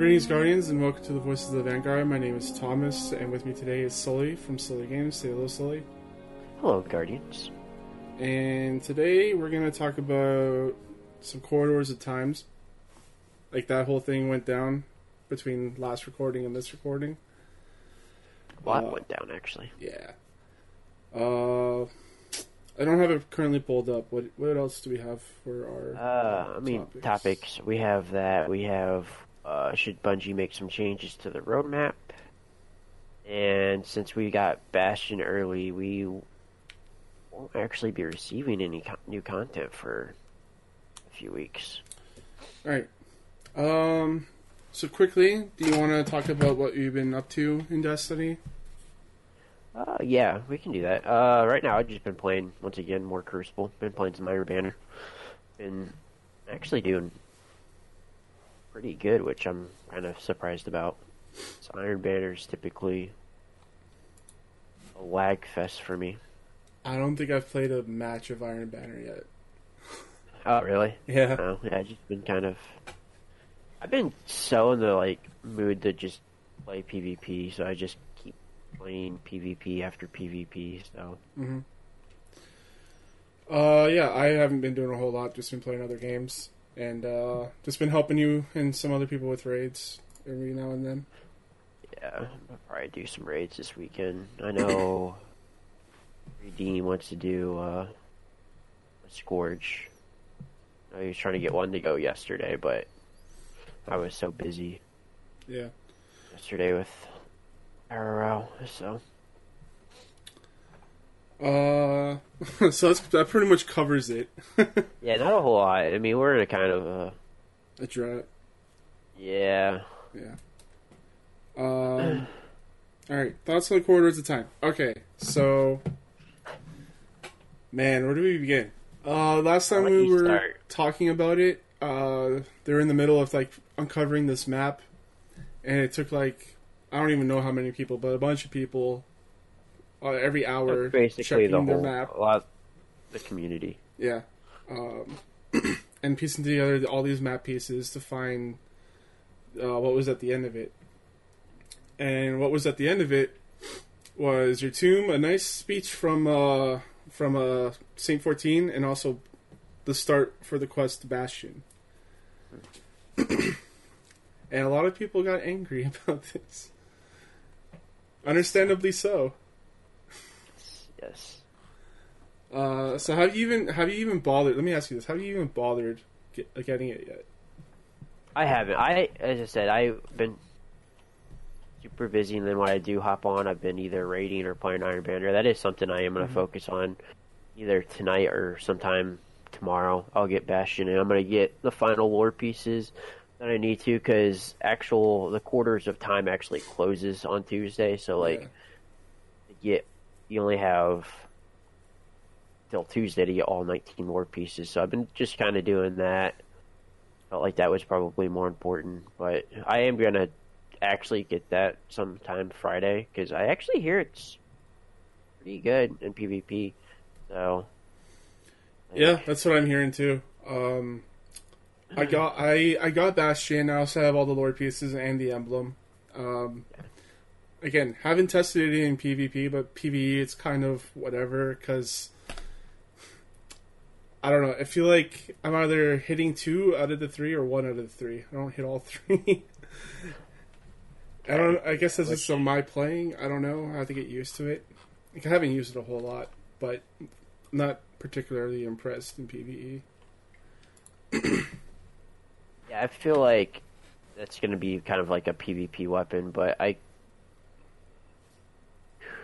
Greetings, Guardians, and welcome to the Voices of the Vanguard. My name is Thomas, and with me today is Sully from Sully Games. Say hello, Sully. Hello, Guardians. And today we're going to talk about some corridors of times. Like that whole thing went down between last recording and this recording. A lot Uh, went down, actually. Yeah. Uh, I don't have it currently pulled up. What what else do we have for our? Uh, I mean, topics. topics. We have that. We have, uh, should Bungie make some changes to the roadmap? And since we got Bastion early, we won't actually be receiving any co- new content for a few weeks. All right. Um. So quickly, do you want to talk about what you've been up to in Destiny? Uh, yeah, we can do that. Uh, right now I've just been playing, once again, more Crucible. Been playing some Iron Banner. Been actually doing pretty good, which I'm kind of surprised about. So Iron Banner's typically a lag fest for me. I don't think I've played a match of Iron Banner yet. Oh, really? Yeah. No, yeah, I've just been kind of... I've been so in the, like, mood to just play PvP, so I just keep playing PvP after PvP, so... hmm Uh, yeah, I haven't been doing a whole lot. Just been playing other games, and uh, just been helping you and some other people with raids every now and then. Yeah, I'll probably do some raids this weekend. I know Redeem wants to do uh, a Scourge. I he was trying to get one to go yesterday, but I was so busy Yeah. yesterday with RRL, so Uh, so that's, that pretty much covers it. yeah, not a whole lot. I mean, we're in a kind of uh, a drought. yeah. Yeah. Um. all right. Thoughts on the corridors of time. Okay. So, man, where do we begin? Uh, last time we were start. talking about it, uh, they're in the middle of like uncovering this map, and it took like I don't even know how many people, but a bunch of people uh, every hour basically checking the their whole map. a lot the community. Yeah. Um, and piecing together all these map pieces to find uh, what was at the end of it. And what was at the end of it was your tomb, a nice speech from uh, from uh, Saint Fourteen, and also the start for the quest Bastion. and a lot of people got angry about this. Understandably so. Yes. Uh, so have you even have you even bothered? Let me ask you this: Have you even bothered get, getting it yet? I haven't. I, as I said, I've been super busy, and then when I do hop on, I've been either raiding or playing Iron Banner. That is something I am going to focus on either tonight or sometime tomorrow. I'll get Bastion, and I'm going to get the final lore pieces that I need to, because actual the corridors of time actually closes on Tuesday. So like, Yeah. get you only have till Tuesday to get all 19 lore pieces. So I've been just kind of doing that felt like that was probably more important. But I am gonna actually get that sometime Friday because I actually hear it's pretty good in PvP. So Yeah, that's what I'm hearing too. Um, I got I I got Bastion. I also have all the lore pieces and the emblem. Um, again, haven't tested it in PvP, but PvE it's kind of whatever because I don't know. I feel like I'm either hitting two out of the three or one out of the three. I don't hit all three. I don't. I guess that's just on my playing. I don't know. I have to get used to it. Like, I haven't used it a whole lot, but not particularly impressed in. PVE. yeah, I feel like that's gonna be kind of like a PvP weapon, but I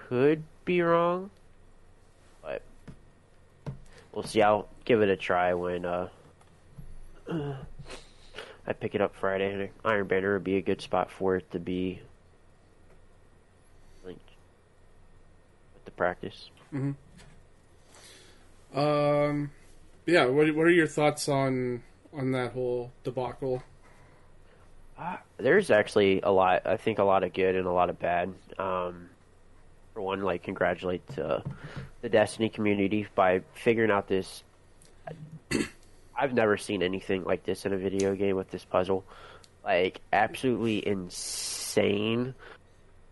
could be wrong. But we'll see. I'll give it a try when uh, I pick it up Friday. And Iron Banner would be a good spot for it to be linked with the practice. Mhm. Um, yeah. What What are your thoughts on on that whole debacle? Uh, there's actually a lot. I think a lot of good and a lot of bad. Um, for one, like congratulate uh, the Destiny community by figuring out this. I've never seen anything like this in a video game with this puzzle like absolutely insane.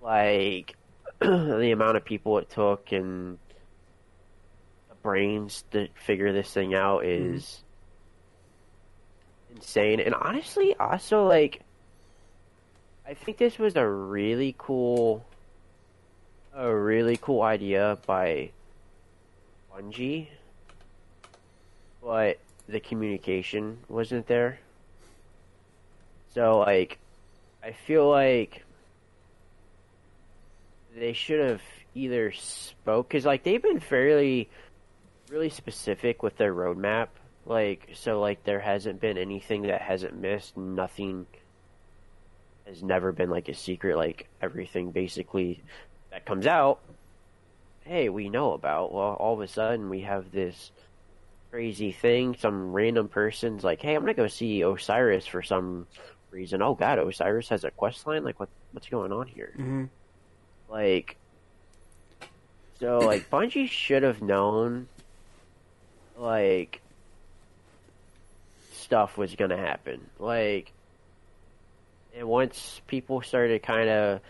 Like the amount of people it took and the brains to figure this thing out is insane. And honestly, also like I think this was a really cool a really cool idea by Bungie, but the communication wasn't there. So like I feel like they should have either spoke because like they've been fairly really specific with their roadmap like so like there hasn't been anything that hasn't missed nothing has never been like a secret like everything basically that comes out hey we know about well all of a sudden we have this crazy thing some random person's like hey i'm gonna go see osiris for some reason. Oh god osiris has a quest line? Like what what's going on here? Hmm like, so like Bungie should have known, like, stuff was gonna happen. Like, and once people started kind of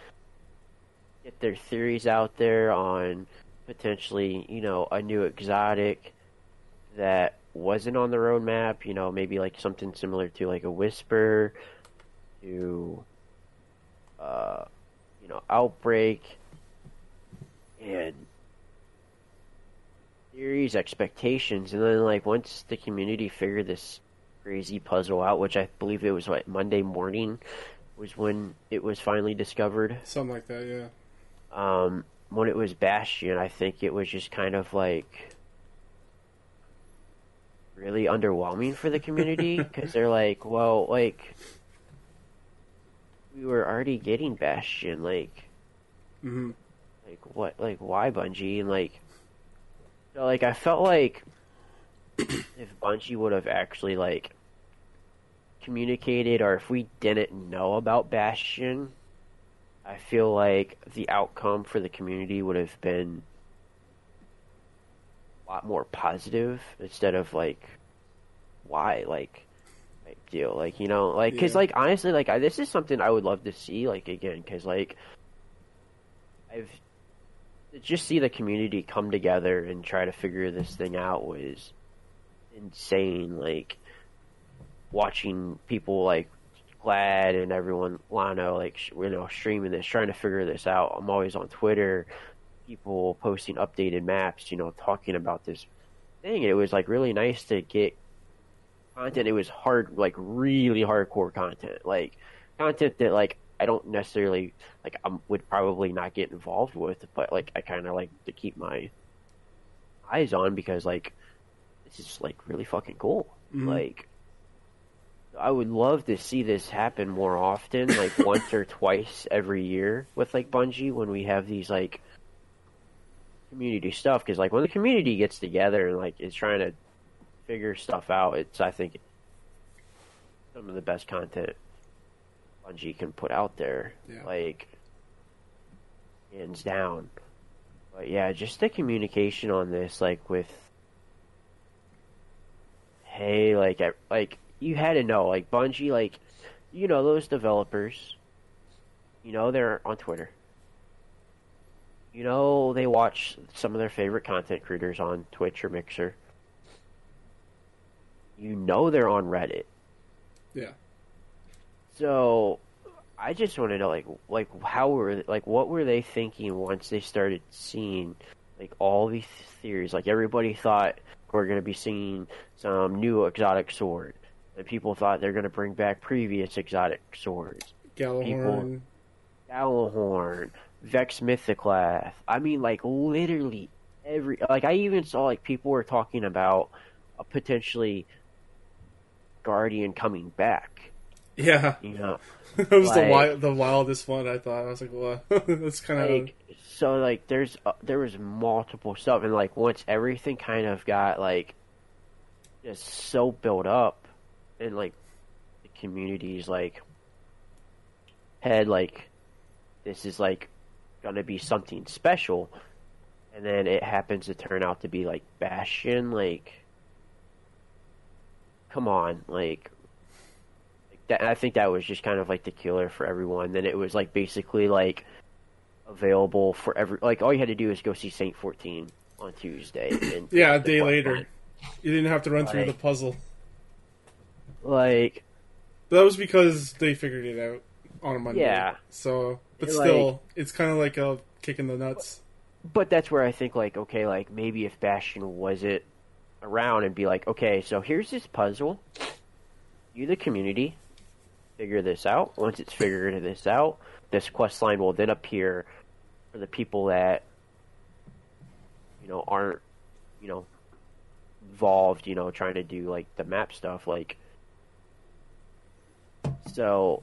get their theories out there on potentially, you know, a new exotic that wasn't on the roadmap, you know, maybe like something similar to like a whisper to uh you know, outbreak and theories, expectations, and then like once the community figured this crazy puzzle out, which I believe it was like Monday morning was when it was finally discovered. Something like that, yeah. Um, when it was Bastion, I think it was just kind of like really underwhelming for the community because they're like, well, like we were already getting Bastion, like, hmm like what, like why Bungie, and like, so like I felt like if Bungie would have actually like communicated, or if we didn't know about Bastion, I feel like the outcome for the community would have been a lot more positive instead of like why like type deal like you know like because Yeah. like honestly like I, this is something i would love to see like again because like i've to just see the community come together and try to figure this thing out was insane like watching people like Gladd and everyone lano like you know streaming this trying to figure this out. I'm always on twitter people posting updated maps you know talking about this thing. And it was like really nice to get content. It was hard like really hardcore content like content that like i don't necessarily like i would probably not get involved with but like i kind of like to keep my eyes on because like this is like really fucking cool. Mhm. like i would love to see this happen more often like once or twice every year with like bungie when we have these like community stuff because like when the community gets together and like is trying to figure stuff out it's i think some of the best content bungie can put out there Yeah. like hands down but yeah just the communication on this like with hey like I, like you had to know like bungie like you know those developers. You know they're on twitter. You know they watch some of their favorite content creators on twitch or mixer. You know they're on reddit. Yeah. so I just want to know, like, like how were like what were they thinking once they started seeing like all these theories? Like everybody thought we're going to be seeing some new exotic sword, and people thought they're going to bring back previous exotic swords. Gjallarhorn. Gjallarhorn, Vex Mythoclast. I mean, like literally every. Like I even saw like people were talking about a potentially Guardian coming back. Yeah. You know. that was the Like- wild, the wildest one. I thought I was like, well, that's kind of like so like there's uh, there was multiple stuff and like once everything kind of got like just so built up and like the communities like had like this is like gonna be something special and then it happens to turn out to be like bastion like come on like like that I think that was just kind of like the killer for everyone. Then it was like basically like available for every like all you had to do is go see Saint Fourteen on Tuesday. And Yeah, a day later. You didn't have to run through the puzzle. Like that was because they figured it out on a Monday. Yeah. So, but Like- still, it's kind of like a kick in the nuts. but that's where I think like okay, like maybe if Bastion wasn't around and be like, okay, so here's this puzzle. You, the community, figure this out. Once it's figured this out, this quest line will then appear for the people that you know aren't you know involved. You know, trying to do like the map stuff. Like, so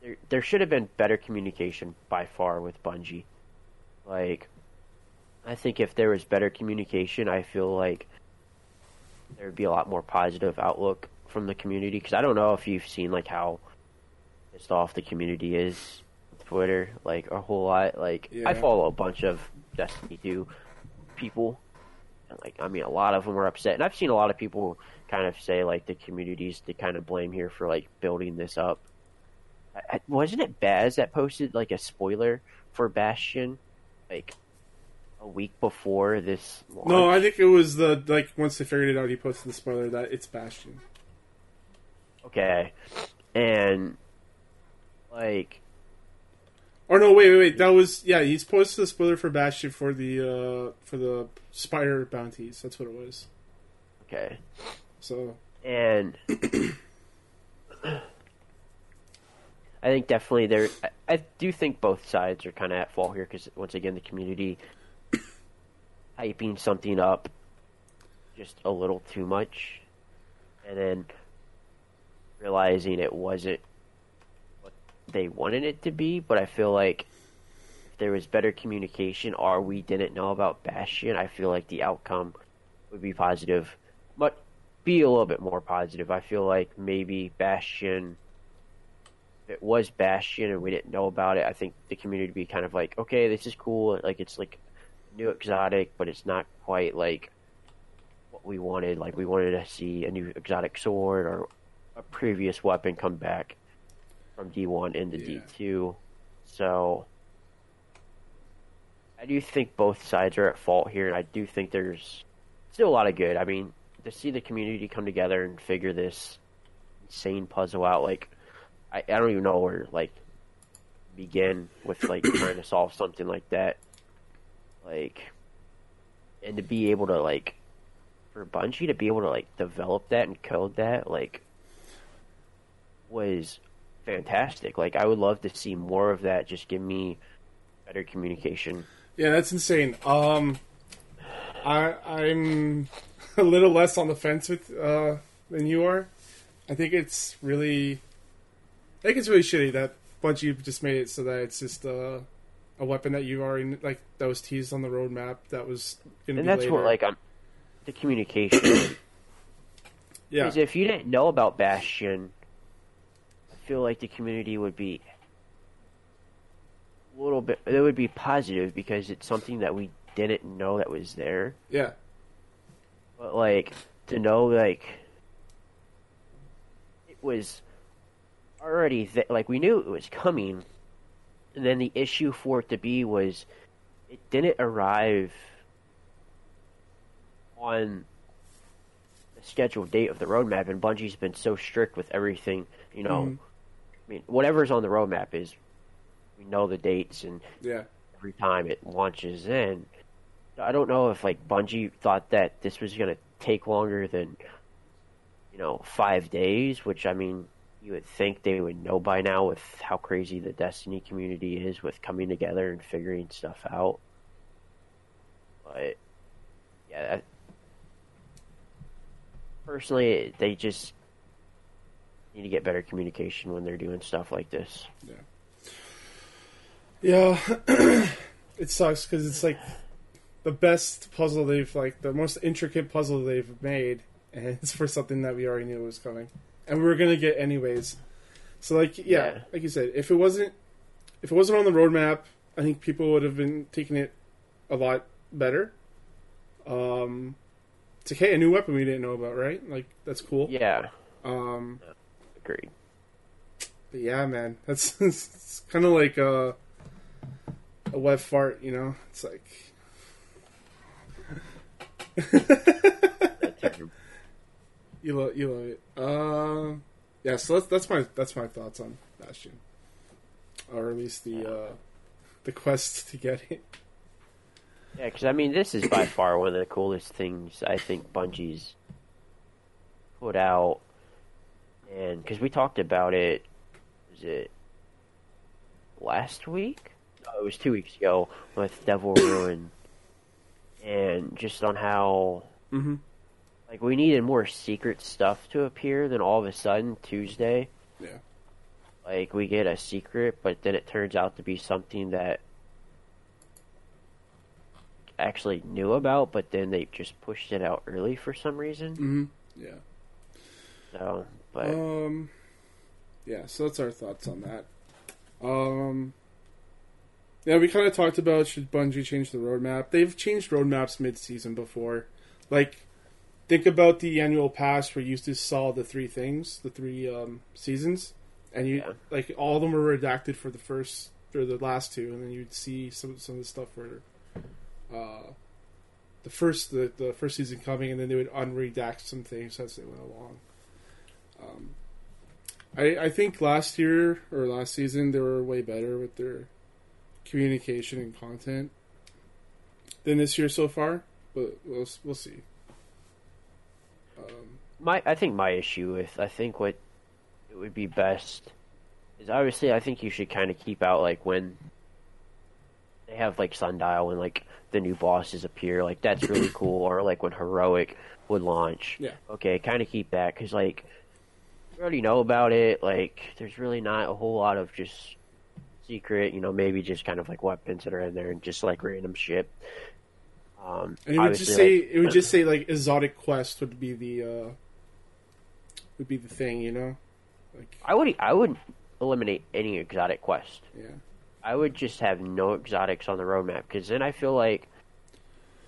there there should have been better communication by far with Bungie. Like, I think if there was better communication, I feel like there would be a lot more positive outlook from the community. Because I don't know if you've seen like how pissed off the community is Twitter, like a whole lot. Like, I follow a bunch of Destiny 2 people. Like, I mean, a lot of them are upset, and I've seen a lot of people kind of say like the communities to kind of blame here for like building this up. I- wasn't it Baz that posted like a spoiler for Bastion, like a week before this? Launch? No, I think it was the like once they figured it out, he posted the spoiler that it's Bastion. okay, and like Or no, wait, wait, wait. That was yeah. He's posted the spoiler for Bastion for the uh for the Spire bounties. That's what it was. okay, So and I think definitely there. I, I do think both sides are kind of at fault here because once again the community hyping something up just a little too much, and then realizing it wasn't they wanted it to be. But I feel like if there was better communication, or we didn't know about Bastion, I feel like the outcome would be positive, but be a little bit more positive. I feel like maybe Bastion. It was Bastion and we didn't know about it, I think the community would be kind of like, okay, this is cool. Like it's like new exotic, but it's not quite like what we wanted. Like we wanted to see a new exotic sword or a previous weapon come back from D1 into Yeah. D2. So I do think both sides are at fault here, and I do think there's still a lot of good. I mean, to see the community come together and figure this insane puzzle out, like I, I don't even know where like begin with like trying to solve something like that. Like, and to be able to like for Bungie to be able to like develop that and code that like was fantastic. Like, I would love to see more of that. Just give me better communication. yeah, that's insane. Um, I I'm a little less on the fence with uh than you are. I think it's really, I think it's really shitty that Bungie just made it so that it's just uh, a weapon that you already like that was teased on the roadmap that was gonna And that's later. what like I'm the communication. yeah Because if you didn't know about Bastion, feel like the community would be a little bit. It would be positive because it's something that we didn't know that was there. yeah But like to know like it was already th- like we knew it was coming, and then the issue for it to be was it didn't arrive on the scheduled date of the roadmap, and Bungie's been so strict with everything. You know, Mhm. I mean, whatever's on the roadmap is we know the dates and yeah every time it launches in. I don't know if like Bungie thought that this was going to take longer than you know 5 days, which I mean you would think they would know by now with how crazy the Destiny community is with coming together and figuring stuff out. But yeah, that, personally they just need to get better communication when they're doing stuff like this. Yeah, Yeah. it sucks because it's like the best puzzle they've like the most intricate puzzle they've made, and it's for something that we already knew was coming, and we were gonna get anyways. So like, yeah, Yeah. like you said, if it wasn't if it wasn't on the roadmap, I think people would have been taking it a lot better. Um, it's okay, a new weapon we didn't know about, right? Like that's cool. Yeah, Um, agreed. but yeah, man, that's it's kind of like a a wet fart, you know. It's like you love you love it. Um, yeah, so that's that's my that's my thoughts on Bastion, or at least the uh, the quest to get it. Yeah, because I mean, this is by far one of the coolest things I think Bungie's put out, and because we talked about it, was it last week? No, it was two weeks ago with Devil Ruin, and just on how Mm-hmm. like we needed more secret stuff to appear. Then all of a sudden Tuesday, Yeah. like we get a secret, but then it turns out to be something that actually knew about, but then they just pushed it out early for some reason. Mm-hmm. Yeah. So, but Um. Yeah, so that's our thoughts on that. Um. Yeah, we kind of talked about should Bungie change the roadmap. They've changed roadmaps mid-season before. Like, think about the annual pass where you used to saw the three things, the three um, seasons, and you Yeah. like all of them were redacted for the first or the last two, and then you'd see some some of the stuff for uh, the first the, the first season coming, and then they would unredact some things as they went along. Um, I I think last year or last season they were way better with their communication and content than this year so far, but we'll we'll see. Um, my I think my issue with I think what it would be best is obviously I think you should kind of keep out like when they have like Sundial and like the new bosses appear like that's really cool or like when Heroic would launch. Yeah. Okay, kind of keep that because like already know about it. Like there's really not a whole lot of just secret. You know, maybe just kind of like weapons that are in there and just like random shit. Um, and it would just say like- it would just say like exotic quest would be the uh, would be the thing, you know, like I would I would eliminate any exotic quest. yeah. I would just have no exotics on the roadmap because then I feel like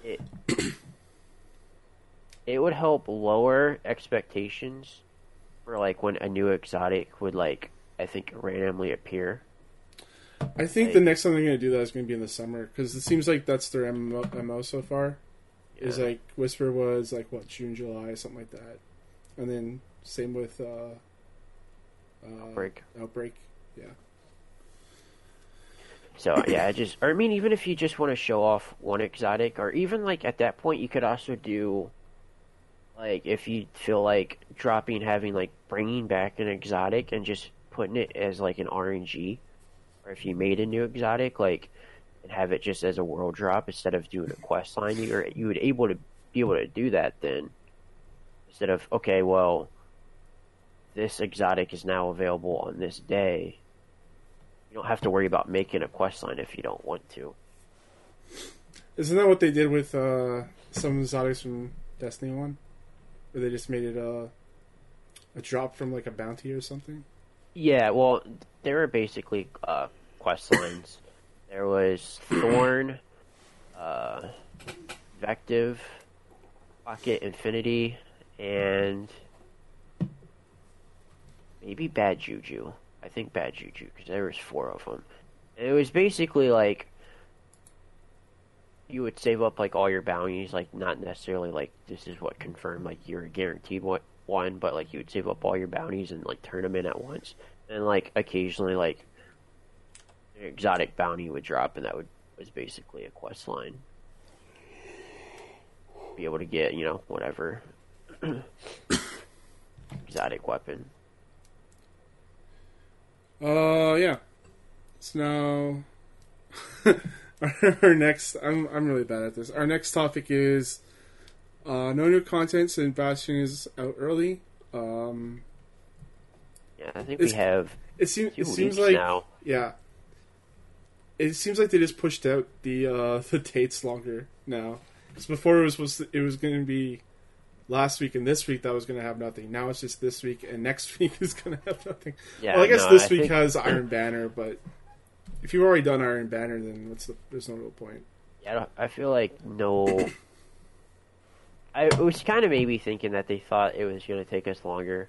it it would help lower expectations for like when a new exotic would like I think randomly appear. I think the next time they're going to do that is going to be in the summer because it seems like that's their MO, MO so far. Is like Whisper was like what June, July, something like that, and then same with uh, uh, Outbreak. Outbreak, yeah. So yeah, I just or I mean even if you just want to show off one exotic or even like at that point you could also do like if you feel like dropping having like bringing back an exotic and just putting it as like an RNG or if you made a new exotic like and have it just as a world drop instead of doing a quest line you or you would able to be able to do that then. Instead of okay well this exotic is now available on this day. You don't have to worry about making a quest line if you don't want to. Isn't that what they did with uh, some exotics from Destiny One, where they just made it a a drop from like a bounty or something? Yeah, well, there were basically uh, quest lines. there was Thorn, uh, Invective, Pocket Infinity, and maybe Bad Juju. I think Bad Juju because there was four of them. And it was basically like you would save up like all your bounties, like not necessarily like this is what confirmed like you're a guaranteed one, but like you would save up all your bounties and like turn them in at once, and like occasionally like an exotic bounty would drop, and that would was basically a quest line. Be able to get you know whatever exotic weapon. Uh, yeah. So now, our, next. I'm I'm really bad at this. Our next topic is uh, no new content since Bastion is out early. Um, Yeah, I think we have it seems two it seems like now. yeah. It seems like they just pushed out the uh, the dates longer now. Because before it was supposed to, it was going to be last week and this week that was going to have nothing. Now it's just this week and next week is going to have nothing. Yeah, well, I guess no, this I week think- has Iron Banner, but if you've already done Iron Banner, then what's the? There's no real point. Yeah, I, don't, I feel like no. I it was kind of maybe thinking that they thought it was going to take us longer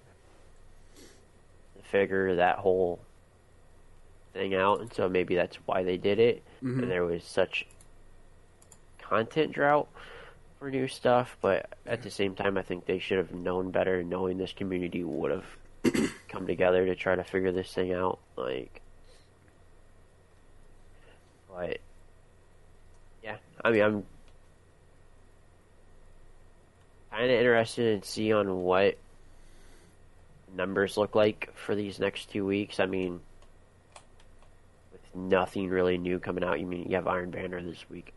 to figure that whole thing out, and so maybe that's why they did it. Mhm. And there was such content drought for new stuff, but at the same time, I think they should have known better, knowing this community would have come together to try to figure this thing out. Like, but yeah, I mean, I'm kind of interested to see on what numbers look like for these next two weeks. I mean, with nothing really new coming out, you mean you have Iron Banner this week.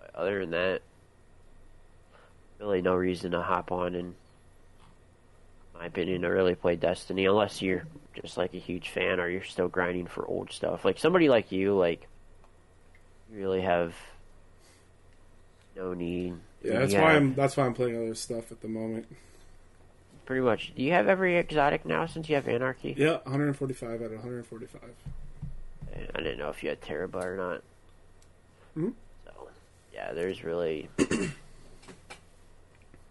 But other than that, really no reason to hop on and, in my opinion, to really play Destiny unless you're just like a huge fan or you're still grinding for old stuff. Like somebody like you, like really have no need. Yeah, that's why have- I'm that's why I'm playing other stuff at the moment. pretty much. Do you have every exotic now since you have Anarchy? Yeah, 145 out of 145. I didn't know if you had Tarrabah or not. Mhm. So, yeah, there's really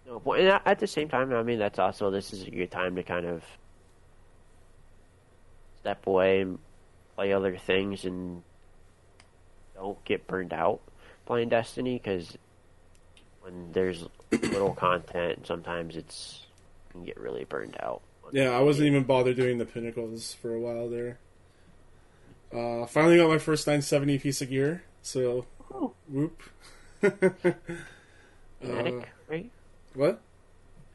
no point. And at the same time, I mean, that's also this is a good time to kind of step away and play other things and don't get burned out playing Destiny because when there's little content, sometimes it's you can get really burned out. Yeah, I wasn't even bothered doing the pinnacles for a while there. Uh, finally got my first 970 piece of gear, so Oh. whoop. Kinetic, Uh, right? what?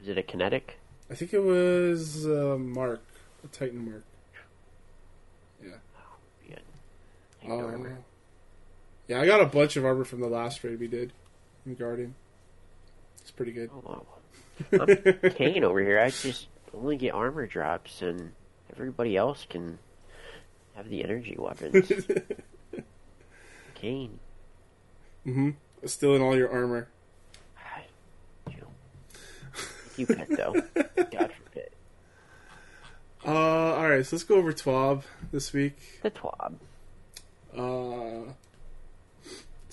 Is it a kinetic? I think it was uh, Mark, a Titan Mark. Yeah. I don't Uh, remember. Yeah, I got a bunch of armor from the last raid we did in Guardian. It's pretty good. Oh, wow. I'm Kane over here. I just only get armor drops, and everybody else can have the energy weapons. Kane. Mm-hmm. Still in all your armor. You. You pet though. God forbid. Uh, all right, so let's go over TWAB this week. The twab. Uh,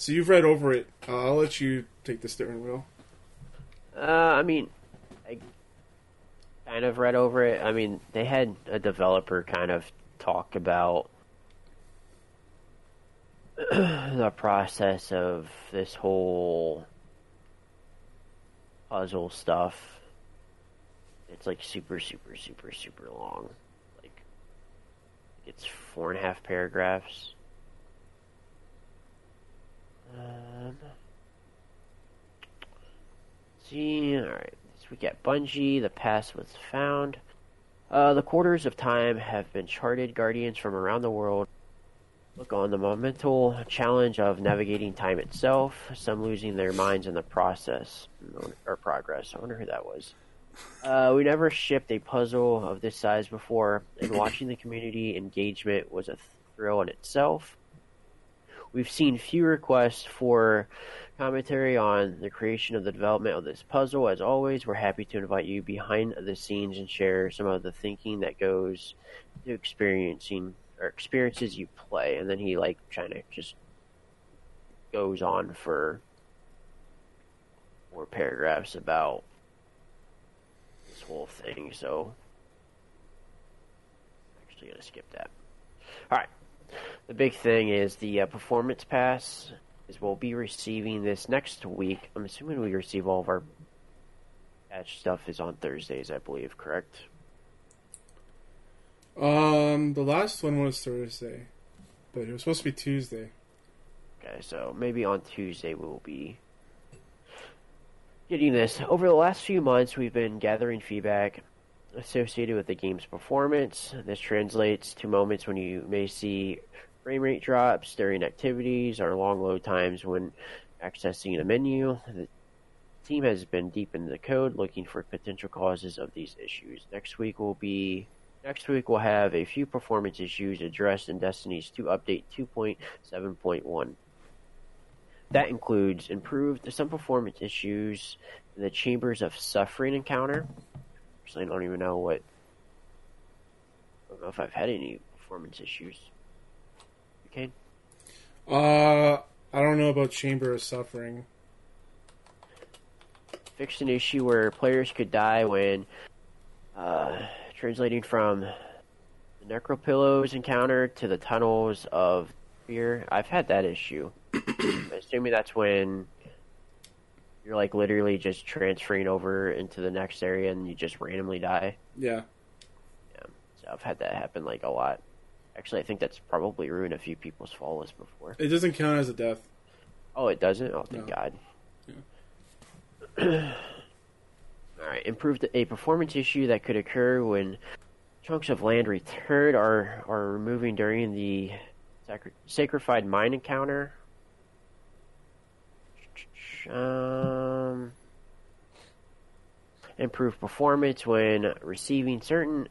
so you've read over it. Uh, I'll let you take the steering wheel. Uh, I mean, I kind of read over it. I mean, they had a developer kind of talk about the process of this whole puzzle stuff. It's like super, super, super, super long. Like, it's four and a half paragraphs. Um, see, alright. This week at Bungie, the past was found. Uh, the corridors of time have been charted. Guardians from around the world look on the monumental challenge of navigating time itself, some losing their minds in the process or progress. I wonder who that was. Uh, we never shipped a puzzle of this size before, and watching the community engagement was a thrill in itself. We've seen few requests for commentary on the creation of the development of this puzzle. As always, we're happy to invite you behind the scenes and share some of the thinking that goes to experiencing or experiences you play. And then he like kind of just goes on for more paragraphs about this whole thing. So I'm actually gonna skip that. All right. The big thing is the uh, performance pass is we'll be receiving this next week. I'm assuming we receive all of our patch stuff is on Thursdays, I believe, correct? Um, the last one was Thursday, but it was supposed to be Tuesday. Okay, so maybe on Tuesday we will be getting this. Over the last few months, we've been gathering feedback associated with the game's performance. This translates to moments when you may see frame rate drops during activities or long load times when accessing a menu. The team has been deep into the code looking for potential causes of these issues. Next week will be next week we'll have a few performance issues addressed in Destiny's 2 update 2.7.1. That includes improved some performance issues in the Chambers of Suffering encounter. Actually, I don't even know what. I don't know if I've had any performance issues. Okay. Uh, I don't know about Chamber of Suffering. Fixed an issue where players could die when uh, translating from the Necropolis encounter to the tunnels of fear. I've had that issue. Assuming that's when you're like literally just transferring over into the next area and you just randomly die. Yeah. Yeah, so I've had that happen like a lot. Actually, I think that's probably ruined a few people's falls before. It doesn't count as a death. Oh, it doesn't. Oh, thank No. God. All right, improved a performance issue that could occur when chunks of land returned are are removing during the sacri- Sanctified Mind encounter. Um, improved performance when receiving certain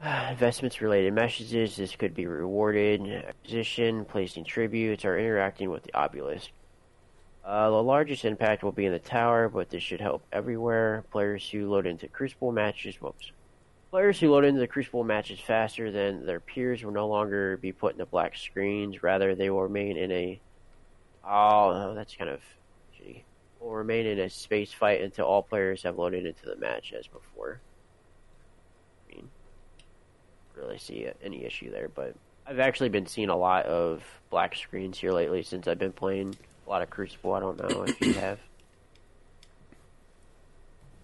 investments related messages. This could be rewarded, acquisition, placing tributes, or interacting with the obelisk. Uh, the largest impact will be in the tower, but this should help everywhere. Players who load into Crucible matches, whoops. Players who load into the Crucible matches faster than their peers will no longer be put in the black screens. Rather, they will remain in a. Oh, that's kind of shitty. Will remain in a space fight until all players have loaded into the match as before. Really see any issue there, but I've actually been seeing a lot of black screens here lately since I've been playing a lot of Crucible. I don't know if you have.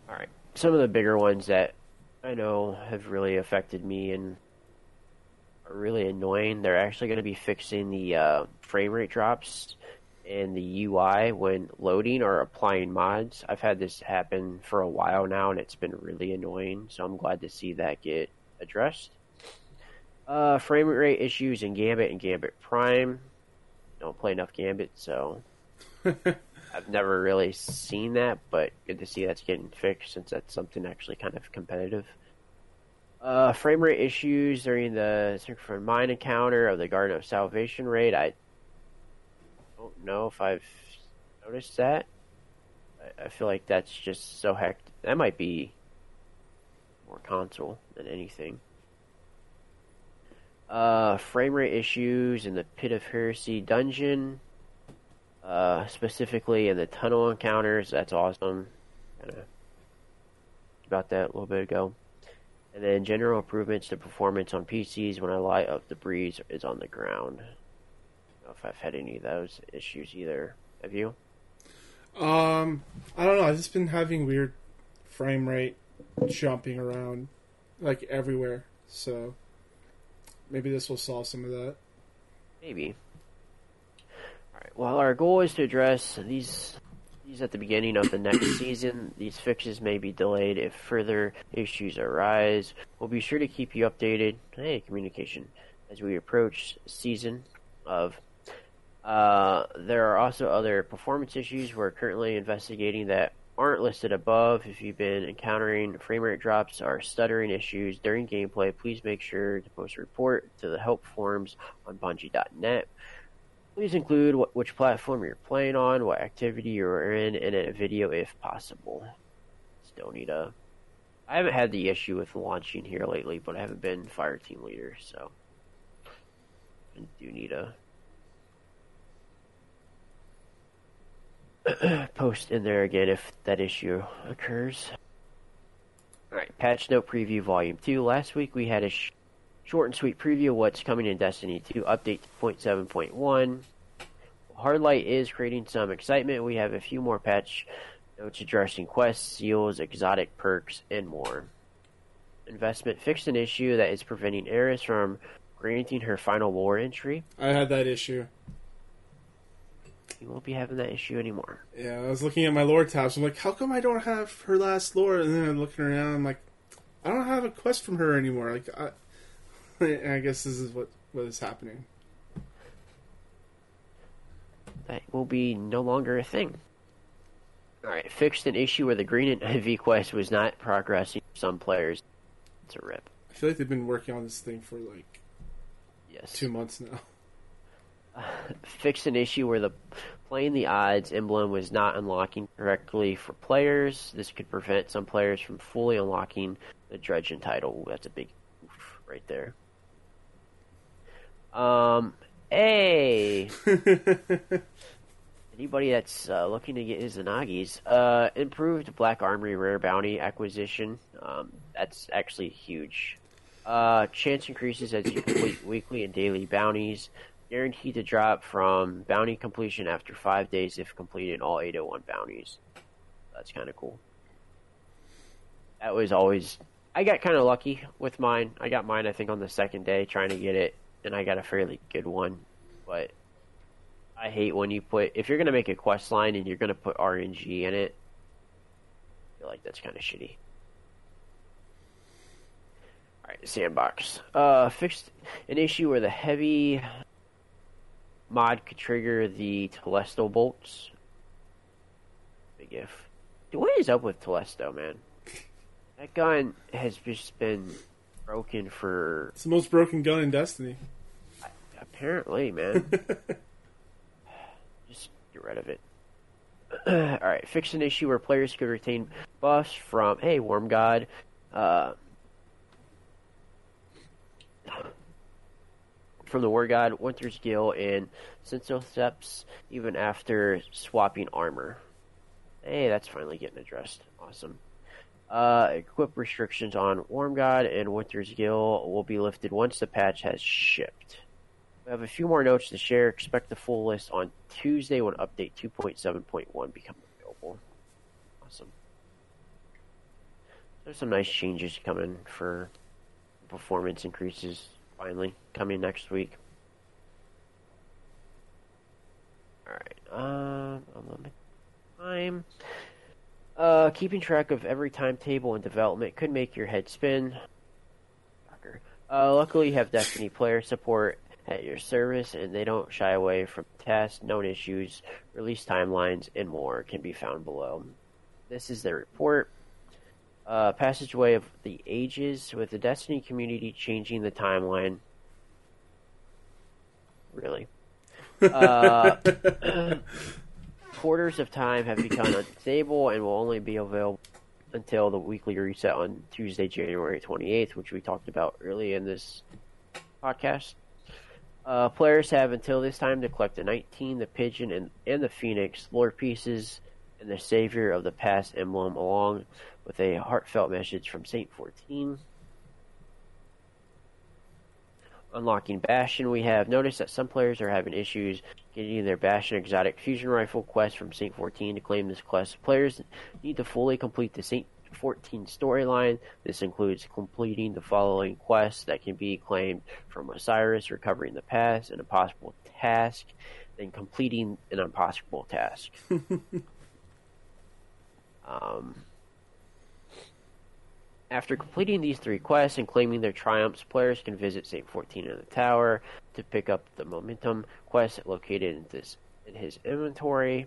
All right, some of the bigger ones that I know have really affected me and are really annoying. They're actually going to be fixing the uh, frame rate drops and the UI when loading or applying mods. I've had this happen for a while now, and it's been really annoying. So I'm glad to see that get addressed. Uh, frame rate issues in Gambit and Gambit Prime. Don't play enough Gambit, so I've never really seen that, but good to see that's getting fixed since that's something actually kind of competitive. Uh, frame rate issues during the for mine encounter of the Garden of Salvation raid. I don't know if I've noticed that. I, I feel like that's just so hectic. That might be more console than anything. Uh, frame rate issues in the Pit of Heresy dungeon, uh, specifically in the tunnel encounters. That's awesome. Kind of about that a little bit ago. And then general improvements to performance on PCs when I light up the breeze is on the ground. If I've had any of those issues either. Have you? Um, I don't know. I've just been having weird frame rate jumping around like everywhere. So maybe this will solve some of that. Maybe. Alright, well, our goal is to address these these at the beginning of the next season. These fixes may be delayed if further issues arise. We'll be sure to keep you updated. Hey, communication. As we approach season of. Uh, there are also other performance issues we're currently investigating that aren't listed above. If you've been encountering frame rate drops or stuttering issues during gameplay, please make sure to post a report to the help forums on Bungie.net. Please include which platform you're playing on, what activity you're in, and a video if possible. Still need a. I haven't had the issue with launching here lately, but I haven't been fire team leader, so I do need a post in there again if that issue occurs. Alright, patch note preview volume 2. Last week we had a sh- short and sweet preview of what's coming in Destiny 2 update to 0.7.1. Hardlight is creating some excitement. We have a few more patch notes addressing quests, seals, exotic perks, and more. Investment fixed an issue that is preventing Eris from granting her final lore entry. I had that issue. You won't be having that issue anymore. Yeah, I was looking at my lore tabs. I'm like, how come I don't have her last lore? And then I'm looking around. I'm like, I don't have a quest from her anymore. Like, I, I guess this is what what is happening. that will be no longer a thing. Alright, fixed an issue where the green and IV quest was not progressing for some players. It's a rip. I feel like they've been working on this thing for like Yes. two months now. Fixed an issue where the playing the odds emblem was not unlocking correctly for players. This could prevent some players from fully unlocking the Dredgen title. Ooh, that's a big oof right there. Um, hey, anybody that's uh, looking to get Izanagi's, uh, improved Black Armory Rare Bounty acquisition. Um, that's actually huge. Uh, chance increases as you complete weekly and daily bounties. Guaranteed to drop from bounty completion after five days if completed all 801 bounties. That's kind of cool. That was always. I got kind of lucky with mine. I got mine, I think, on the second day trying to get it, and I got a fairly good one. But I hate when you put. If you're going to make a quest line and you're going to put RNG in it, I feel like that's kind of shitty. Alright, sandbox. Uh, fixed an issue where the heavy mod could trigger the Telesto bolts. Big if. Dude, what is up with Telesto, man? That gun has just been broken for. It's the most broken gun in Destiny. Apparently, man. just get rid of it. Alright, fix an issue where players could retain buffs from, hey, Wormgod, uh, from the War God, Winter's Guile, and Synthoceps, even after swapping armor. Hey, that's finally getting addressed. Awesome. Uh, equip restrictions on Wormgod and Winter's Guile will be lifted once the patch has shipped. We have a few more notes to share. Expect the full list on Tuesday when update 2.7.1 becomes available. Awesome. There's some nice changes coming for performance increases finally coming next week. Alright, um, time. Uh, keeping track of every timetable and development could make your head spin. Uh, luckily, you have Destiny player support at your service, and they don't shy away from tests, known issues, release timelines, and more can be found below. This is the report uh, passageway of the ages with the Destiny community changing the timeline. Really. Uh, corridors of time have become unstable and will only be available until the weekly reset on Tuesday, January 28th, which we talked about early in this podcast. Uh, players have until this time to collect the 19, the Pigeon, and, and the Phoenix lore pieces and the Savior of the Past emblem, along with a heartfelt message from Saint 14. Unlocking Bastion, we have noticed that some players are having issues getting their Bastion Exotic Fusion Rifle quest from Saint 14 to claim this quest. Players need to fully complete the Saint 14 storyline. This includes completing the following quests that can be claimed from Osiris, recovering the past, an impossible task, then completing an impossible task. um, after completing these three quests and claiming their triumphs, players can visit Saint 14 in the tower to pick up the momentum quest located in this in his inventory,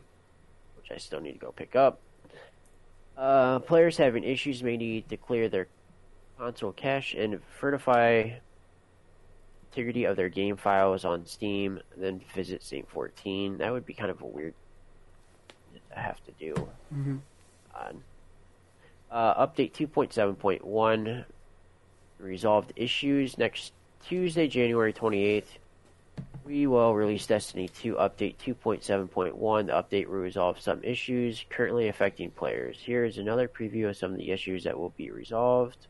which I still need to go pick up. Uh, players having issues may need to clear their console cache and verify integrity of their game files on Steam, then visit Saint 14. That would be kind of a weird to have to do. Mm-hmm. Uh, uh, update 2.7.1 resolved issues next Tuesday, January 28th. We will release Destiny 2 update 2.7.1. The update will resolve some issues currently affecting players. Here is another preview of some of the issues that will be resolved.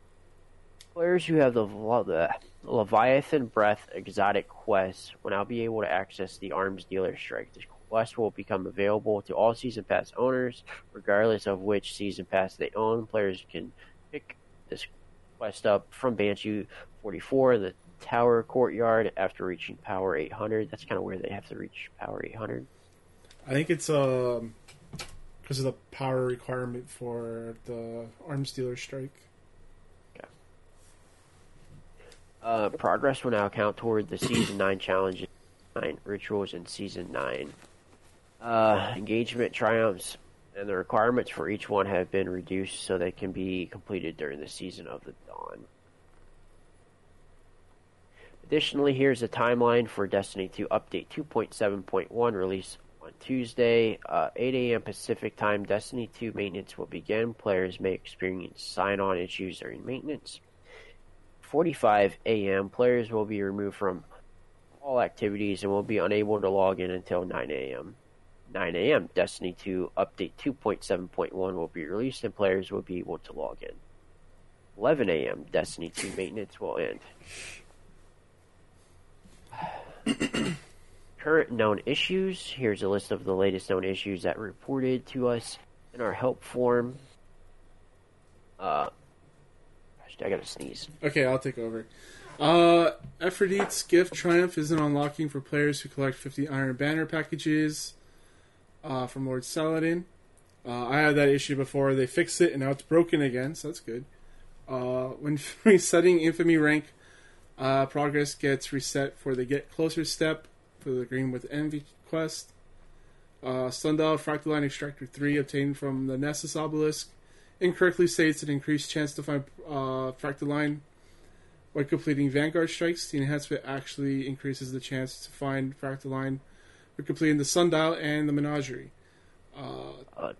Players who have the, the Leviathan Breath exotic quest will now be able to access the Arms Dealer Strike. This quest will become available to all Season Pass owners, regardless of which Season Pass they own. Players can pick this quest up from Banshee 44 in the Tower Courtyard after reaching Power 800. That's kind of where they have to reach Power 800. I think it's um because of the power requirement for the arms dealer strike. Uh, progress will now count toward the Season 9 challenges, 9 rituals in Season 9. Uh, engagement triumphs and the requirements for each one have been reduced so they can be completed during the Season of the Dawn. Additionally, here's a timeline for Destiny 2 Update 2.7.1 release on Tuesday, uh, 8 a.m. Pacific Time. Destiny 2 maintenance will begin. Players may experience sign-on issues during maintenance. 45 a.m., players will be removed from all activities and will be unable to log in until 9 a.m. 9 a.m., Destiny 2 Update 2.7.1 will be released and players will be able to log in. 11 a.m. Destiny 2 maintenance will end. Current known issues. Here's a list of the latest known issues that reported to us in our help form. Uh, I gotta sneeze. Okay, I'll take over. Uh, Aphrodite's gift triumph isn't unlocking for players who collect 50 Iron Banner packages uh, from Lord Saladin. Uh, I had that issue before. They fixed it, and now it's broken again, so that's good. Uh, when resetting Infamy rank, uh, progress gets reset for the Get Closer step for the Green with Envy quest. Uh, Sundial Fractaline Extractor 3 obtained from the Nessus Obelisk incorrectly states an increased chance to find uh, Fractaline when completing Vanguard strikes. The enhancement actually increases the chance to find Fractaline when completing the Sundial and the Menagerie. Uh, Uh,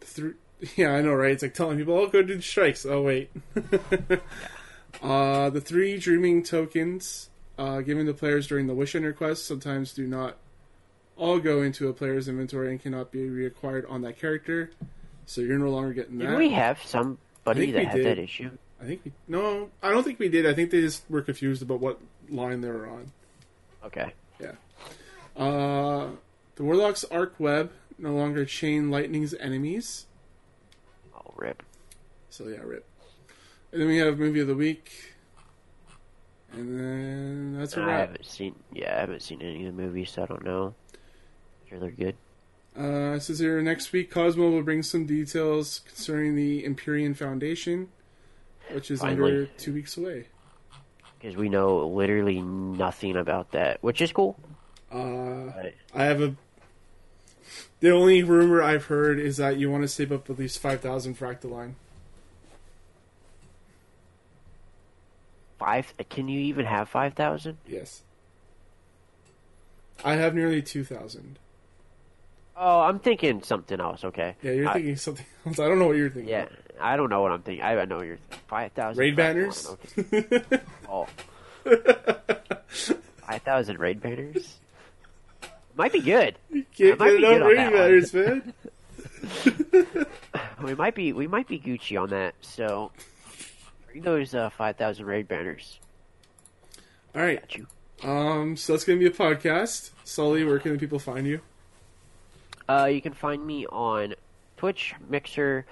thr- yeah, I know, right? It's like telling people, "Oh, go do the strikes." Oh, wait. uh, the three dreaming tokens uh, given to players during the Wish and request sometimes do not all go into a player's inventory and cannot be reacquired on that character. So you're no longer getting Did that. we have somebody that had did. that issue? I think we no, I don't think we did. I think they just were confused about what line they were on. Okay. Uh, the Warlock's arc web no longer chain lightning's enemies. Oh, rip. So yeah, rip. And then we have movie of the week, and then that's a I wrap. haven't seen. Yeah, I haven't seen any of the movies, so I don't know. Sure, they're good. Uh, it says here next week, Cozmo will bring some details concerning the Empyrean Foundation, which is under two weeks away. because we know literally nothing about that, which is cool. Uh, But I have a. The only rumor I've heard is that you want to save up at least five thousand fractaline. five? Can you even have five thousand? Yes. I have nearly two thousand. Oh, I'm thinking something else. Okay. Yeah, you're I- thinking something else. I don't know what you're thinking. Yeah, I don't know what I'm thinking. I know you're five thousand Raid banners. Okay. Oh, five thousand raid banners. Might be good. Can't might get enough good on rating that man. We might be we might be Gucci on that. So bring those uh, five thousand raid banners. All right. Got you. Um. So that's gonna be a podcast. Sully, where can the people find you? Uh, you can find me on Twitch, Mixer,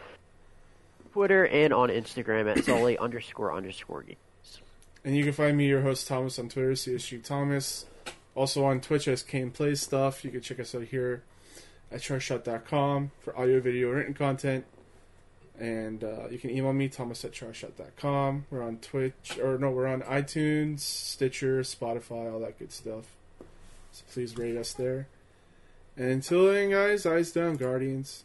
Twitter, and on Instagram at Sully underscore underscore games. And you can find me, your host Thomas, on Twitter, CSG Thomas. Also on Twitch as Kane Plays Stuff. You can check us out here at charshot.com for audio, video, written content. And uh, you can email me, thomas at charshot.com. We're on Twitch, or no, we're on iTunes, Stitcher, Spotify, all that good stuff. So please rate us there. And until then, guys, eyes down, Guardians.